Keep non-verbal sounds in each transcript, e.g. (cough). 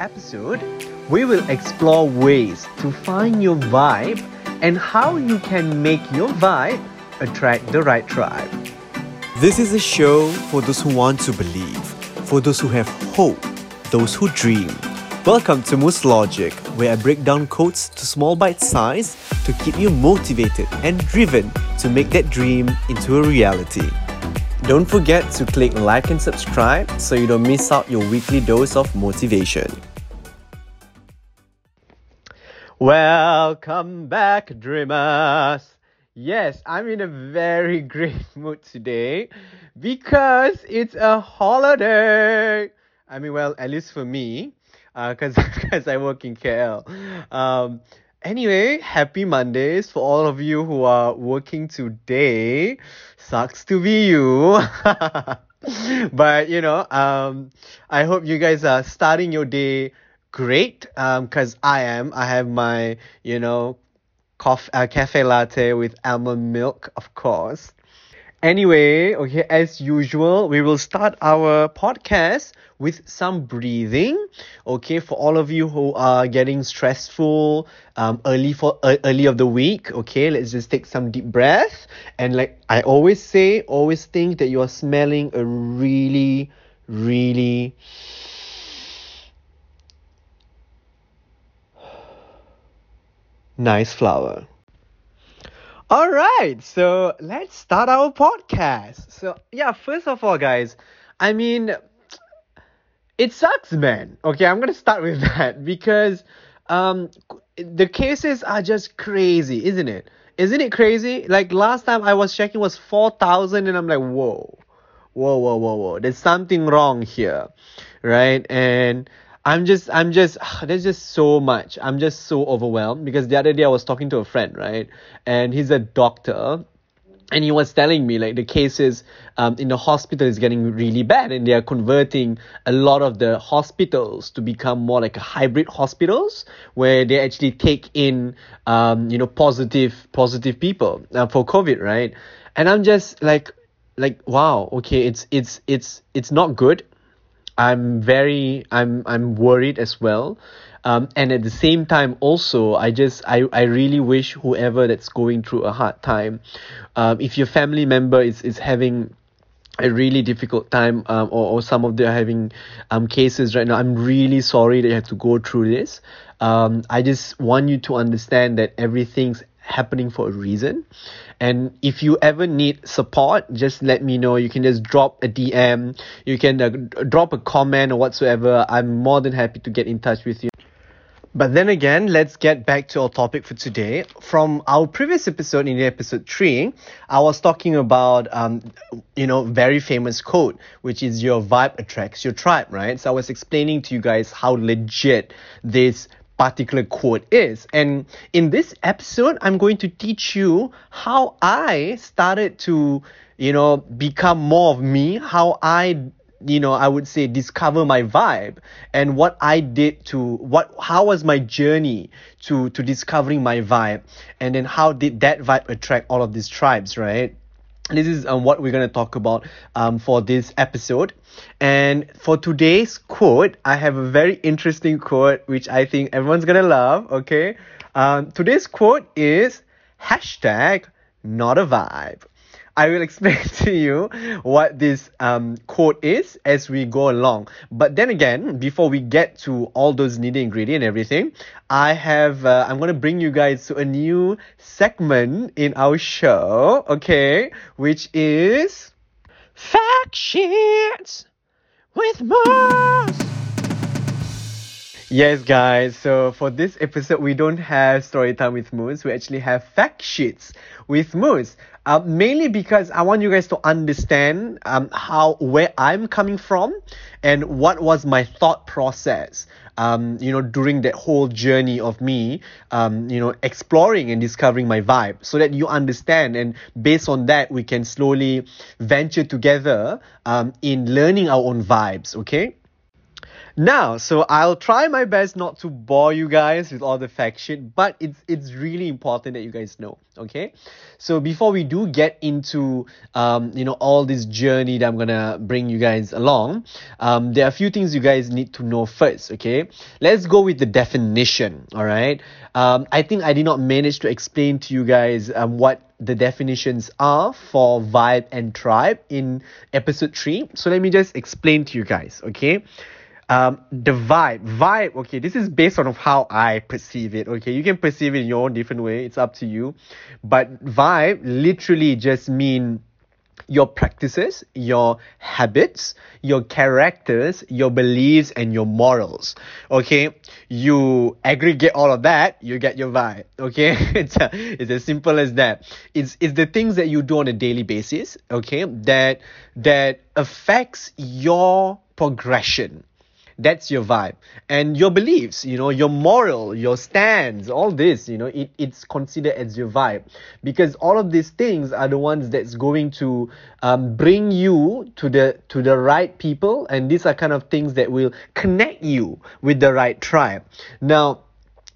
episode, we will explore ways to find your vibe and how you can make your vibe attract the right tribe. This is a show for those who want to believe, for those who have hope, those who dream. Welcome to Moose Logic, where I break down codes to small bite size to keep you motivated and driven to make that dream into a reality. Don't forget to click like and subscribe so you don't miss out your weekly dose of motivation. Welcome back, dreamers. Yes, I'm in a very (laughs) great mood today because it's a holiday. I mean, well, at least for me, because uh, because (laughs) I work in KL. Um, Anyway, happy Mondays for all of you who are working today. Sucks to be you. (laughs) but you know, um, I hope you guys are starting your day great. Um, cause I am. I have my, you know, coffee, uh, cafe latte with almond milk, of course. Anyway, okay, as usual, we will start our podcast with some breathing. Okay, for all of you who are getting stressful um, early for uh, early of the week. Okay, let's just take some deep breath. And like I always say, always think that you are smelling a really, really nice flower. All right, so let's start our podcast. So, yeah, first of all, guys, I mean, it sucks, man. Okay, I'm gonna start with (laughs) that because um, the cases are just crazy, isn't it? Isn't it crazy? Like last time I was checking was four thousand, and I'm like, whoa, whoa, whoa, whoa, whoa. There's something wrong here, right? And I'm just I'm just there's just so much. I'm just so overwhelmed because the other day I was talking to a friend, right? And he's a doctor and he was telling me like the cases um, in the hospital is getting really bad and they are converting a lot of the hospitals to become more like hybrid hospitals where they actually take in um, you know positive positive people uh, for covid right and i'm just like like wow okay it's it's it's it's not good I'm very I'm I'm worried as well. Um, and at the same time also I just I, I really wish whoever that's going through a hard time um, if your family member is, is having a really difficult time um, or, or some of them are having um, cases right now i'm really sorry that you have to go through this um, i just want you to understand that everything's happening for a reason. And if you ever need support just let me know. You can just drop a dm you can uh, drop a comment or whatsoever. I'm more than happy to get in touch with you. But then again, let's get back to our topic for today. From our previous episode, in episode 3, I was talking about, um, you know, very famous quote, which is your vibe attracts your tribe, right? So I was explaining to you guys how legit this particular quote is. And in this episode, I'm going to teach you how I started to, you know, become more of me, how I you know i would say discover my vibe and what i did to what how was my journey to to discovering my vibe and then how did that vibe attract all of these tribes right this is um, what we're going to talk about um, for this episode. And for today's quote, I have a very interesting quote which I think everyone's going to love. Okay. Um, today's quote is hashtag not a vibe. I will (laughs) explain to you what this um, quote is as we go along. But then again, before we get to all those needed ingredient and everything, I have uh, I'm gonna bring you guys to a new segment in our show, okay, which is fact sheets with Moose. Yes, guys. So for this episode, we don't have story time with Moose. We actually have fact sheets with Moose. Uh, mainly because I want you guys to understand um, how where I'm coming from and what was my thought process. Um, you know, during that whole journey of me, um, you know, exploring and discovering my vibe, so that you understand, and based on that, we can slowly venture together um, in learning our own vibes. Okay. Now, so I'll try my best not to bore you guys with all the fact shit, but it's it's really important that you guys know. Okay, so before we do get into um you know all this journey that I'm gonna bring you guys along, um there are a few things you guys need to know first. Okay, let's go with the definition. All right, um I think I did not manage to explain to you guys um what the definitions are for vibe and tribe in episode 3 so let me just explain to you guys okay um the vibe vibe okay this is based on how i perceive it okay you can perceive it in your own different way it's up to you but vibe literally just mean your practices, your habits, your characters, your beliefs, and your morals. Okay, you aggregate all of that, you get your vibe. Okay, (laughs) it's a, it's as simple as that. It's it's the things that you do on a daily basis. Okay, that that affects your progression that's your vibe. And your beliefs you know your moral your stance all this you know it, it's considered as your vibe. Because all of these things are the ones that's going to um, bring you to the to the right people. And these are kind of things that will connect you with the right tribe. Now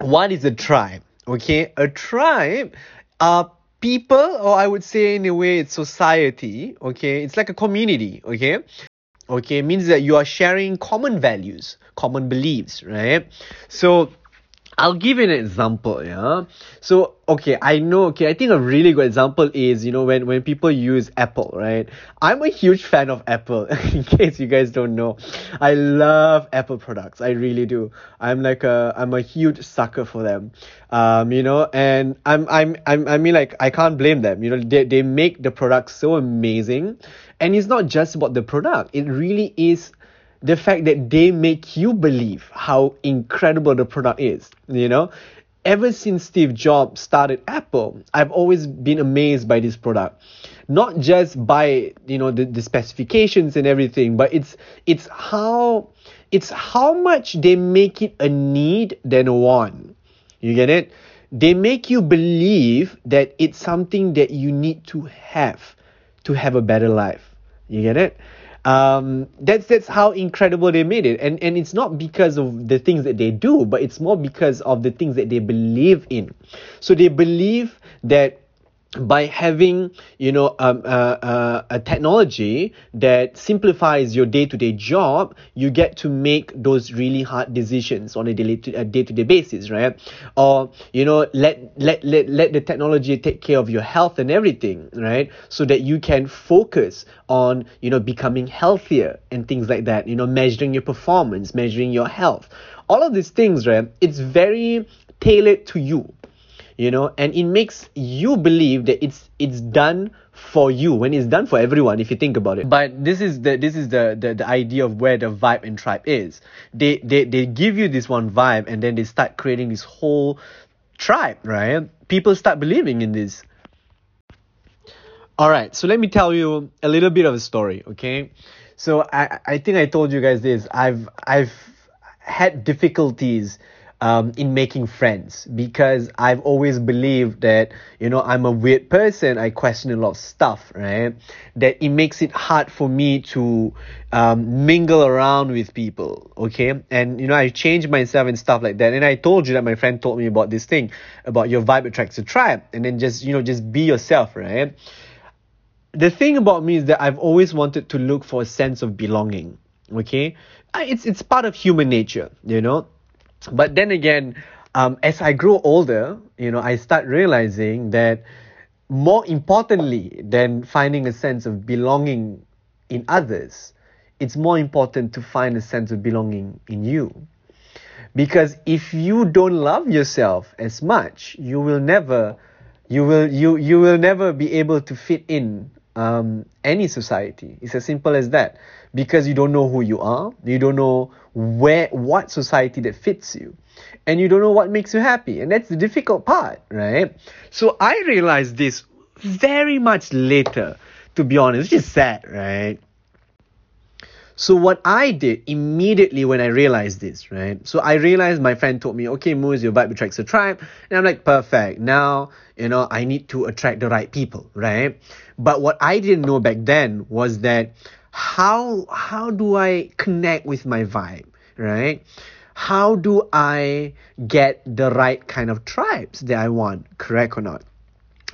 what is a tribe? Okay a tribe are people or i would say in a way it's society okay? It's like a community okay okay means that you are sharing common values common beliefs right? So I'll give an example, yeah. So, okay, I know, okay, I think a really good example is, you know, when, when people use Apple, right? I'm a huge fan of Apple, (laughs) in case you guys don't know. I love Apple products. I really do. I'm like a, I'm a huge sucker for them. Um, you know, and I'm, I'm, I'm, I mean, like, I can't blame them. You know, they, they make the products so amazing. And it's not just about the product. It really is the fact that they make you believe how incredible the product is you know? Ever since steve jobs started apple i've always been amazed by this product. Not just by you know the, the specifications and everything but it's it's how it's how much they make it a need than a want. You get it? They make you believe that it's something that you need to have to have a better life. You get it um, that's that's how incredible they made it. And and it's not because of the things that they do but it's more because of the things that they believe in. So they believe that by having you know um, uh, uh, a technology that simplifies your day-to-day job you get to make those really hard decisions on a day-to-day basis right? Or you know let let let let the technology take care of your health and everything right? So that you can focus on you know becoming healthier and things like that you know measuring your performance measuring your health. All of these things right it's very tailored to you you know and it makes you believe that it's it's done for you when it's done for everyone if you think about it. But this is the this is the the, the idea of where the vibe and tribe is. They, they they give you this one vibe and then they start creating this whole tribe right? People start believing in this. All right so let me tell you a little bit of a story okay? So i i think i told you guys this. I've i've had difficulties um, in making friends because I've always believed that you know I'm a weird person. I question a lot of stuff, right? That it makes it hard for me to um, mingle around with people. Okay, and you know I changed myself and stuff like that. And I told you that my friend told me about this thing about your vibe attracts a tribe, and then just you know just be yourself, right? The thing about me is that I've always wanted to look for a sense of belonging. Okay, it's it's part of human nature, you know but then again um, as I grow older, you know, I start realizing that more importantly than finding a sense of belonging in others, it's more important to find a sense of belonging in you. Because if you don't love yourself as much, you will never, you will you you will never be able to fit in um, any society. It's as simple as that. Because you don't know who you are, you don't know where what society that fits you, and you don't know what makes you happy, and that's the difficult part, right? So I realized this very much later, to be honest, which is sad, right? So what I did immediately when I realized this, right? So I realized my friend told me, okay, Moose, your vibe attracts a tribe. And I'm like, perfect. Now, you know, I need to attract the right people, right? But what I didn't know back then was that how how do I connect with my vibe? right? How do I get the right kind of tribes that I want? Correct or not?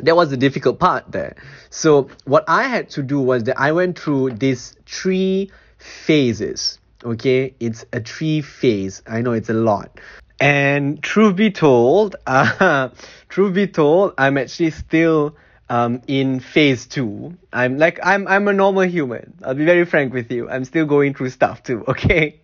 That was the difficult part there. So what I had to do was that I went through these three phases. Okay, it's a three phase. I know it's a lot. And truth be told, (laughs) uh, truth be told, I'm actually still um, in phase two. I'm like I'm I'm a normal human. I'll be very frank with you. I'm still going through stuff too. (laughs) Okay,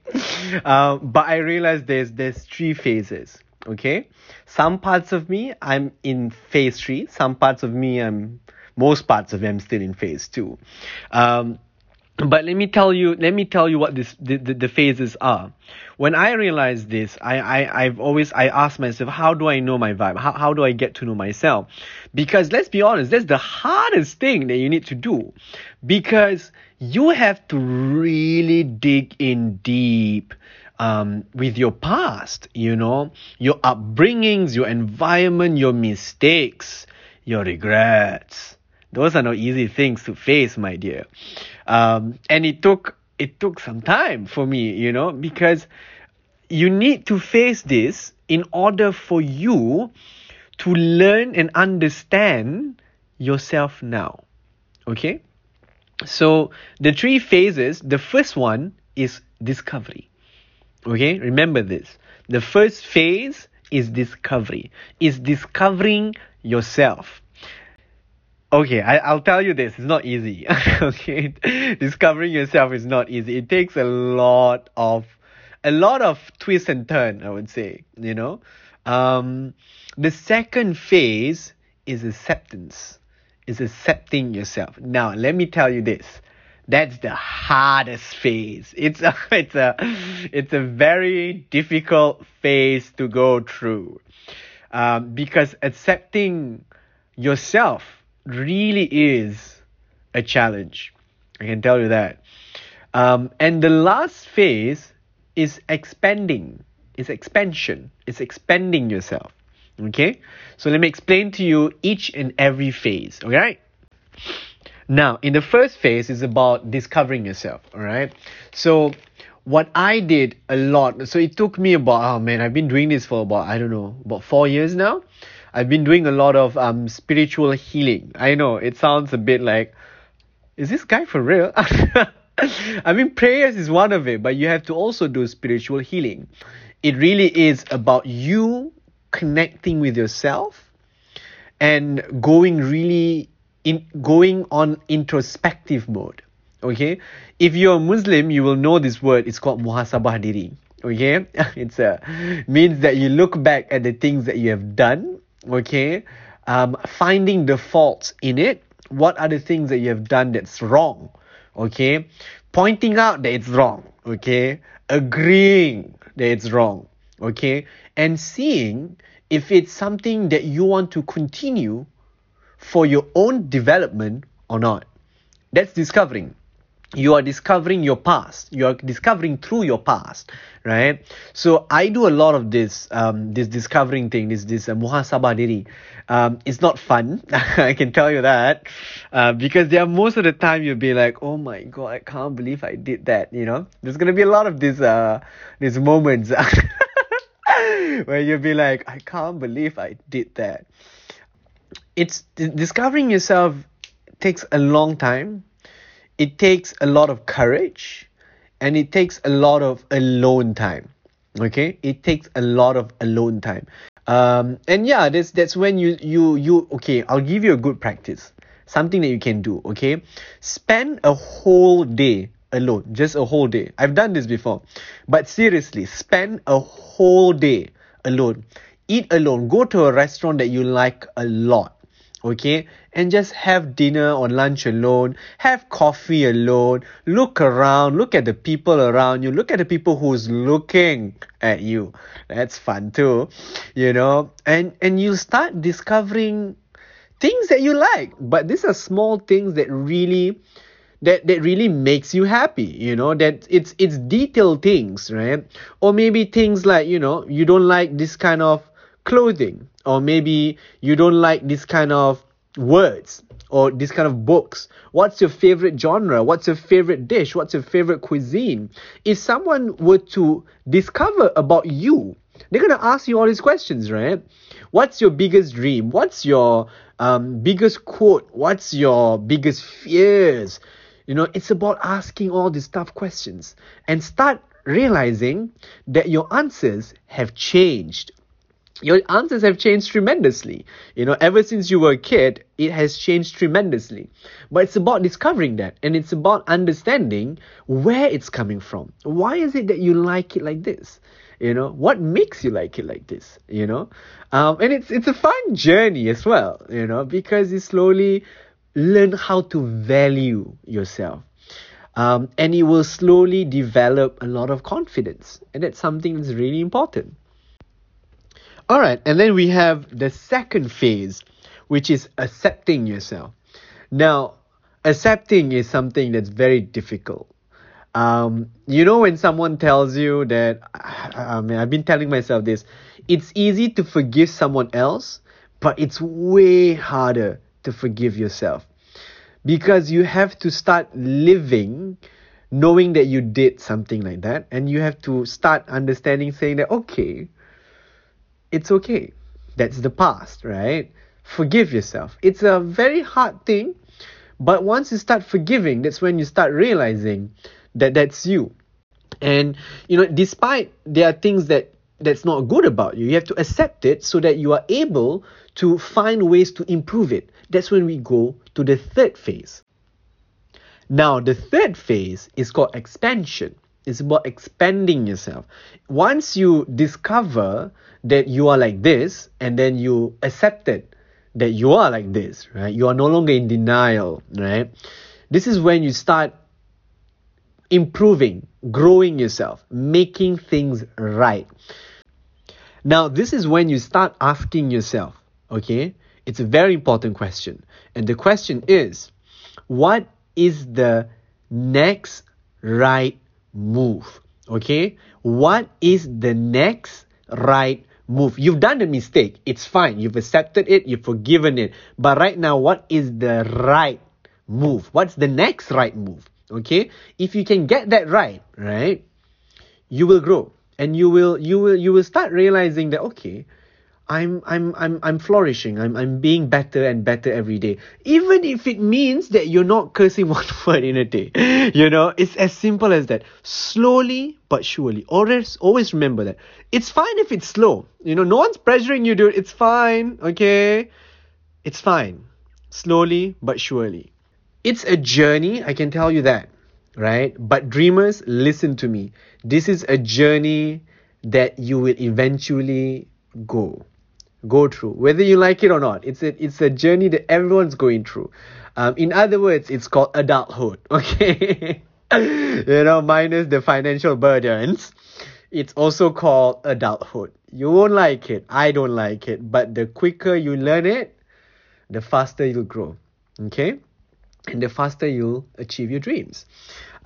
um, but I realize there's there's three phases. Okay, some parts of me I'm in phase three. Some parts of me I'm most parts of me I'm still in phase two. Um, but let me tell you let me tell you what this the, the, the phases are. When i realized this I, I i've always i ask myself how do i know my vibe? How, how do i get to know myself? Because let's be honest that's the hardest thing that you need to do. Because you have to really dig in deep um, with your past you know? Your upbringings your environment your mistakes your regrets those are not easy things to face my dear. Um, and it took it took some time for me you know because you need to face this in order for you to learn and understand yourself now okay? So the three phases the first one is discovery okay? Remember this. The first phase is discovery is discovering yourself okay I, i'll tell you this it's not easy (laughs) okay? Discovering yourself is not easy. It takes a lot of a lot of twist and turn i would say you know? Um the second phase is acceptance is accepting yourself. Now let me tell you this that's the hardest phase. (laughs) It's a it's a it's a very difficult phase to go through um, because accepting yourself really is a challenge. I can tell you that. Um, and the last phase is expanding. It's expansion. It's expanding yourself. Okay? So let me explain to you each and every phase. Alright? Now, in the first phase is about discovering yourself. Alright? So what I did a lot, so it took me about, oh man, I've been doing this for about, I don't know, about four years now. I've been doing a lot of um spiritual healing. I know it sounds a bit like, is this guy for real? (laughs) I mean, prayers is one of it, but you have to also do spiritual healing. It really is about you connecting with yourself and going really in going on introspective mode. Okay, if you're a Muslim, you will know this word. It's called muhasabah diri. Okay, (laughs) it's a means that you look back at the things that you have done okay? Um, finding the faults in it what are the things that you have done that's wrong? Okay? Pointing out that it's wrong okay? Agreeing that it's wrong okay? And seeing if it's something that you want to continue for your own development or not. That's discovering you are discovering your past. You are discovering through your past right? So i do a lot of this um this discovering thing this this uh, muhasabah diri. Um it's not fun. (laughs) I can tell you that. Uh, because there are most of the time you'll be like oh my god i can't believe i did that you know? There's gonna be a lot of these uh these moments (laughs) where you'll be like i can't believe i did that. It's discovering yourself takes a long time it takes a lot of courage and it takes a lot of alone time okay? It takes a lot of alone time. Um and yeah that's that's when you you you okay i'll give you a good practice. Something that you can do okay? Spend a whole day alone just a whole day. I've done this before. But seriously spend a whole day alone. Eat alone. Go to a restaurant that you like a lot okay and just have dinner or lunch alone have coffee alone look around look at the people around you look at the people who's looking at you. That's fun too you know and and you start discovering things that you like but these are small things that really that that really makes you happy you know that it's it's detailed things right? Or maybe things like you know you don't like this kind of clothing or maybe you don't like this kind of words or this kind of books? What's your favorite genre? What's your favorite dish? What's your favorite cuisine? If someone were to discover about you, they're going to ask you all these questions, right? What's your biggest dream? What's your um, biggest quote? What's your biggest fears? You know, it's about asking all these tough questions and start realizing that your answers have changed your answers have changed tremendously. You know, ever since you were a kid, it has changed tremendously. But it's about discovering that and it's about understanding where it's coming from. Why is it that you like it like this? You know, what makes you like it like this? You know, um, and it's it's a fun journey as well. You know, because you slowly learn how to value yourself. Um, and you will slowly develop a lot of confidence, and that's something that's really important. All right, and then we have the second phase, which is accepting yourself. Now, accepting is something that's very difficult. Um, you know, when someone tells you that, I mean, I've been telling myself this, it's easy to forgive someone else, but it's way harder to forgive yourself because you have to start living knowing that you did something like that, and you have to start understanding, saying that, okay, it's okay. That's the past, right? Forgive yourself. It's a very hard thing, but once you start forgiving, that's when you start realizing that that's you. And you know, despite there are things that that's not good about you, you have to accept it so that you are able to find ways to improve it. That's when we go to the third phase. Now, the third phase is called expansion. It's about expanding yourself. Once you discover that you are like this and then you accept it that you are like this, right? You are no longer in denial, right? This is when you start improving, growing yourself, making things right. Now, this is when you start asking yourself, okay? It's a very important question. And the question is, what is the next right move? Okay? What is the next right move. You've done a mistake. It's fine. You've accepted it. You've forgiven it. But right now, what is the right move? What's the next right move? Okay. If you can get that right, right, you will grow and you will, you will, you will start realizing that, okay, I'm I'm I'm I'm flourishing. I'm I'm being better and better every day. Even if it means that you're not cursing (laughs) one word in a day. You know, it's as simple as that. Slowly but surely. Always always remember that. It's fine if it's slow. You know, no one's pressuring you, dude. It's fine. Okay? It's fine. Slowly but surely. It's a journey, I can tell you that. Right? But dreamers, listen to me. This is a journey that you will eventually go go through, whether you like it or not. It's a it's a journey that everyone's going through. Um, in other words, it's called adulthood. (laughs) Okay, you know, minus the financial burdens. It's also called adulthood. You won't like it. I don't like it. But the quicker you learn it, the faster you'll grow. Okay, and the faster you'll achieve your dreams.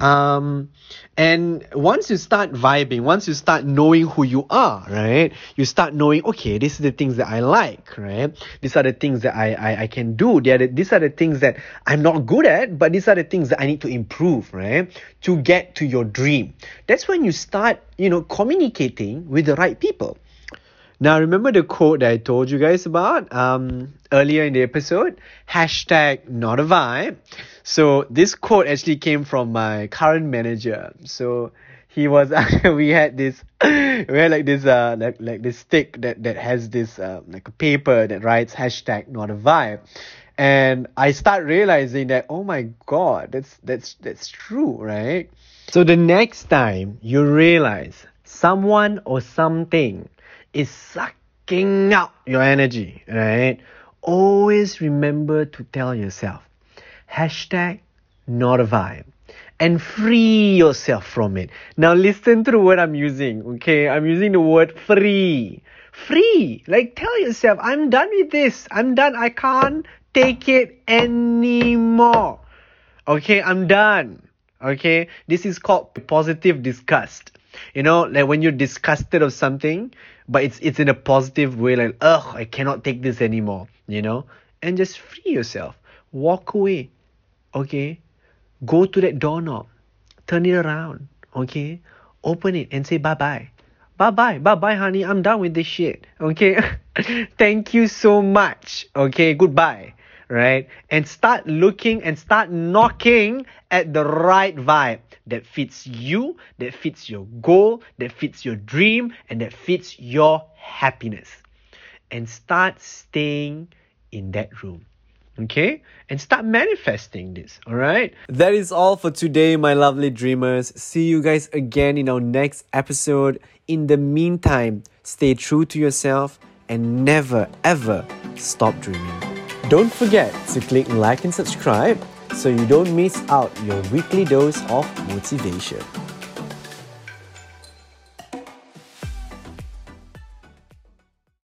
Um, and once you start vibing, once you start knowing who you are, right? You start knowing, okay, these are the things that I like, right? These are the things that I, I, I can do. They are the, these are the things that I'm not good at, but these are the things that I need to improve, right? To get to your dream. That's when you start, you know, communicating with the right people. Now, remember the quote that I told you guys about um, earlier in the episode? Hashtag not a vibe. So this quote actually came from my current manager. So he was (laughs) we had this (laughs) we had like this uh like like this stick that that has this uh, like a paper that writes hashtag not a vibe and i start realizing that oh my god that's that's that's true right so the next time you realize someone or something is sucking out your energy, right? Always remember to tell yourself, hashtag not a vibe and free yourself from it. Now listen to the word I'm using, okay? I'm using the word free. Free. Like tell yourself, I'm done with this. I'm done. I can't take it anymore. Okay, I'm done. Okay, this is called positive disgust. You know, like when you're disgusted of something, but it's it's in a positive way, like ugh, I cannot take this anymore. You know, and just free yourself. Walk away. Okay? Go to that doorknob. Turn it around. Okay? Open it and say bye bye. Bye bye. Bye bye, honey. I'm done with this shit. Okay? (laughs) Thank you so much. Okay? Goodbye. Right? And start looking and start knocking at the right vibe that fits you, that fits your goal, that fits your dream, and that fits your happiness. And start staying in that room. Okay? And start manifesting this. All right? That is all for today, my lovely dreamers. See you guys again in our next episode. In the meantime, stay true to yourself and never ever stop dreaming. Don't forget to click like and subscribe so you don't miss out your weekly dose of motivation.